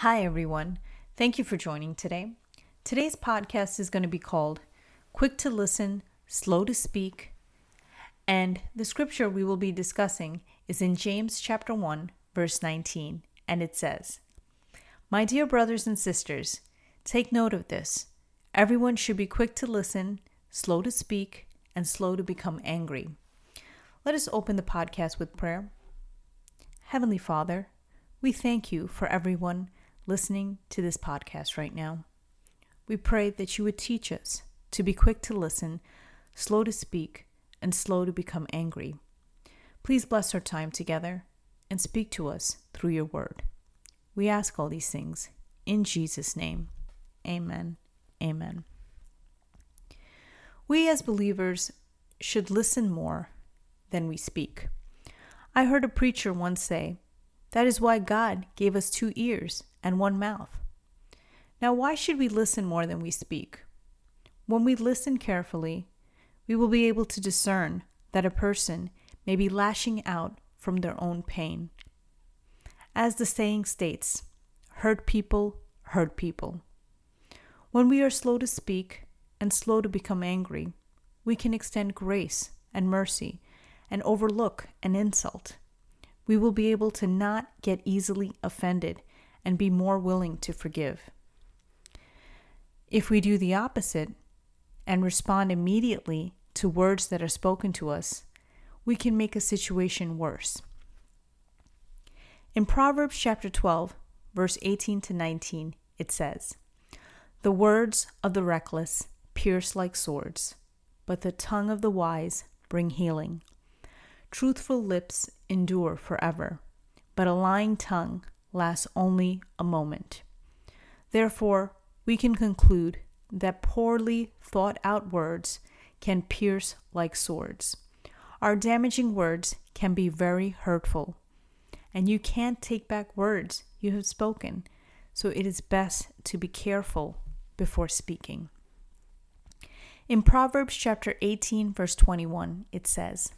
Hi, everyone. Thank you for joining today. Today's podcast is going to be called Quick to Listen, Slow to Speak. And the scripture we will be discussing is in James chapter 1, verse 19, and it says, My dear brothers and sisters, take note of this. Everyone should be quick to listen, slow to speak, and slow to become angry. Let us open the podcast with prayer. Heavenly Father, we thank you for everyone listening to this podcast right now. We pray that you would teach us to be quick to listen, slow to speak, and slow to become angry. Please bless our time together and speak to us through your word. We ask all these things in Jesus' name. Amen. Amen. We as believers should listen more than we speak. I heard a preacher once say, That is why God gave us two ears and one mouth. Now, why should we listen more than we speak? When we listen carefully, we will be able to discern that a person may be lashing out from their own pain. As the saying states, hurt people hurt people. When we are slow to speak and slow to become angry, we can extend grace and mercy and overlook an insult. We will be able to not get easily offended and be more willing to forgive. If we do the opposite and respond immediately to words that are spoken to us, we can make a situation worse. In Proverbs chapter 12, verse 18 to 19, it says, The words of the reckless pierce like swords, but the tongue of the wise bring healing. Truthful lips endure forever, but a lying tongue lasts only a moment. Therefore, we can conclude that poorly thought out words can pierce like swords. Our damaging words can be very hurtful, and you can't take back words you have spoken, so it is best to be careful before speaking. In Proverbs chapter 18, verse 21, it says,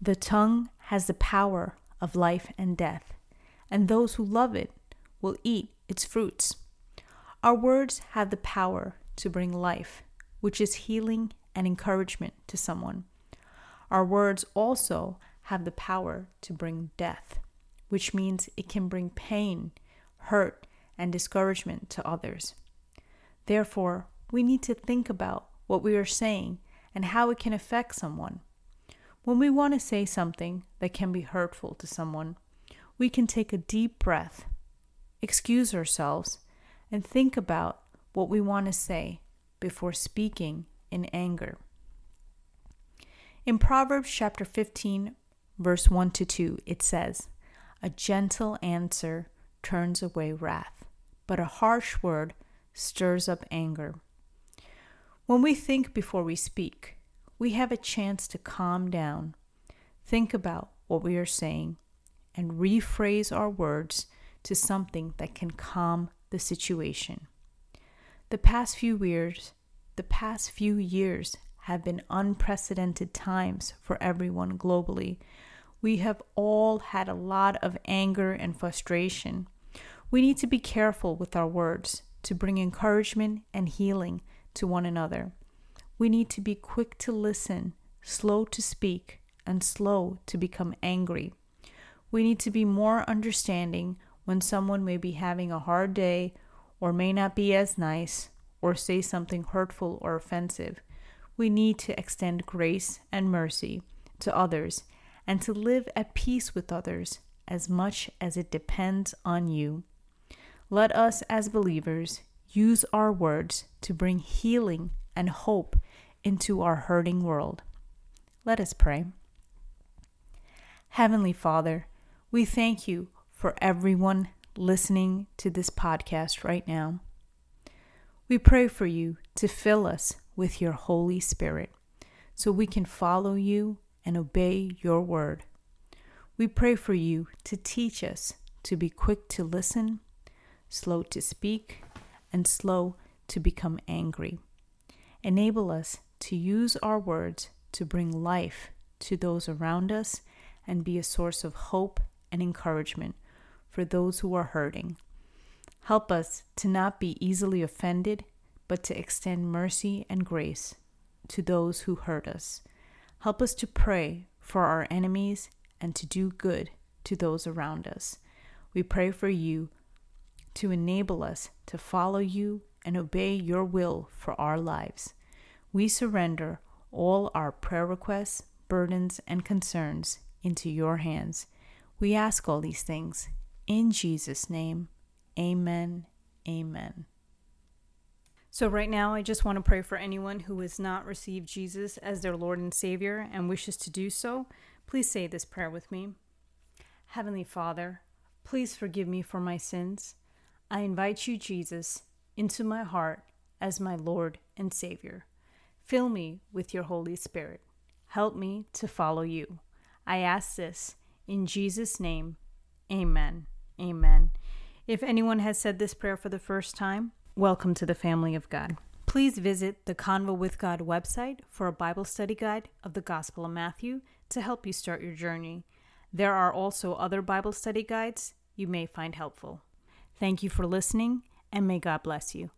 The tongue has the power of life and death and those who love it will eat its fruits. Our words have the power to bring life, which is healing and encouragement to someone. Our words also have the power to bring death, which means it can bring pain, hurt, and discouragement to others. Therefore, we need to think about what we are saying and how it can affect someone. When we want to say something that can be hurtful to someone, we can take a deep breath, excuse ourselves, and think about what we want to say before speaking in anger. In Proverbs chapter 15, verse 1 to 2, it says, A gentle answer turns away wrath, but a harsh word stirs up anger. When we think before we speak, we have a chance to calm down, think about what we are saying, and rephrase our words to something that can calm the situation. The past few years, the past few years have been unprecedented times for everyone globally. We have all had a lot of anger and frustration. We need to be careful with our words to bring encouragement and healing to one another. We need to be quick to listen, slow to speak, and slow to become angry. We need to be more understanding when someone may be having a hard day or may not be as nice or say something hurtful or offensive. We need to extend grace and mercy to others and to live at peace with others as much as it depends on you. Let us, as believers, use our words to bring healing and hope into our hurting world. Let us pray. Heavenly Father, we thank you for everyone listening to this podcast right now. We pray for you to fill us with your Holy Spirit so we can follow you and obey your word. We pray for you to teach us to be quick to listen, slow to speak, and slow to become angry. Enable us to use our words to bring life to those around us and be a source of hope and encouragement for those who are hurting. Help us to not be easily offended, but to extend mercy and grace to those who hurt us. Help us to pray for our enemies and to do good to those around us. We pray for you to enable us to follow you and obey your will for our lives. We surrender all our prayer requests, burdens, and concerns into your hands. We ask all these things in Jesus' name. Amen. Amen. So, right now, I just want to pray for anyone who has not received Jesus as their Lord and Savior and wishes to do so. Please say this prayer with me Heavenly Father, please forgive me for my sins. I invite you, Jesus, into my heart as my Lord and Savior. Fill me with your Holy Spirit. Help me to follow you. I ask this in Jesus' name. Amen. Amen. If anyone has said this prayer for the first time, welcome to the family of God. Please visit the Convo with God website for a Bible study guide of the Gospel of Matthew to help you start your journey. There are also other Bible study guides you may find helpful. Thank you for listening, and may God bless you.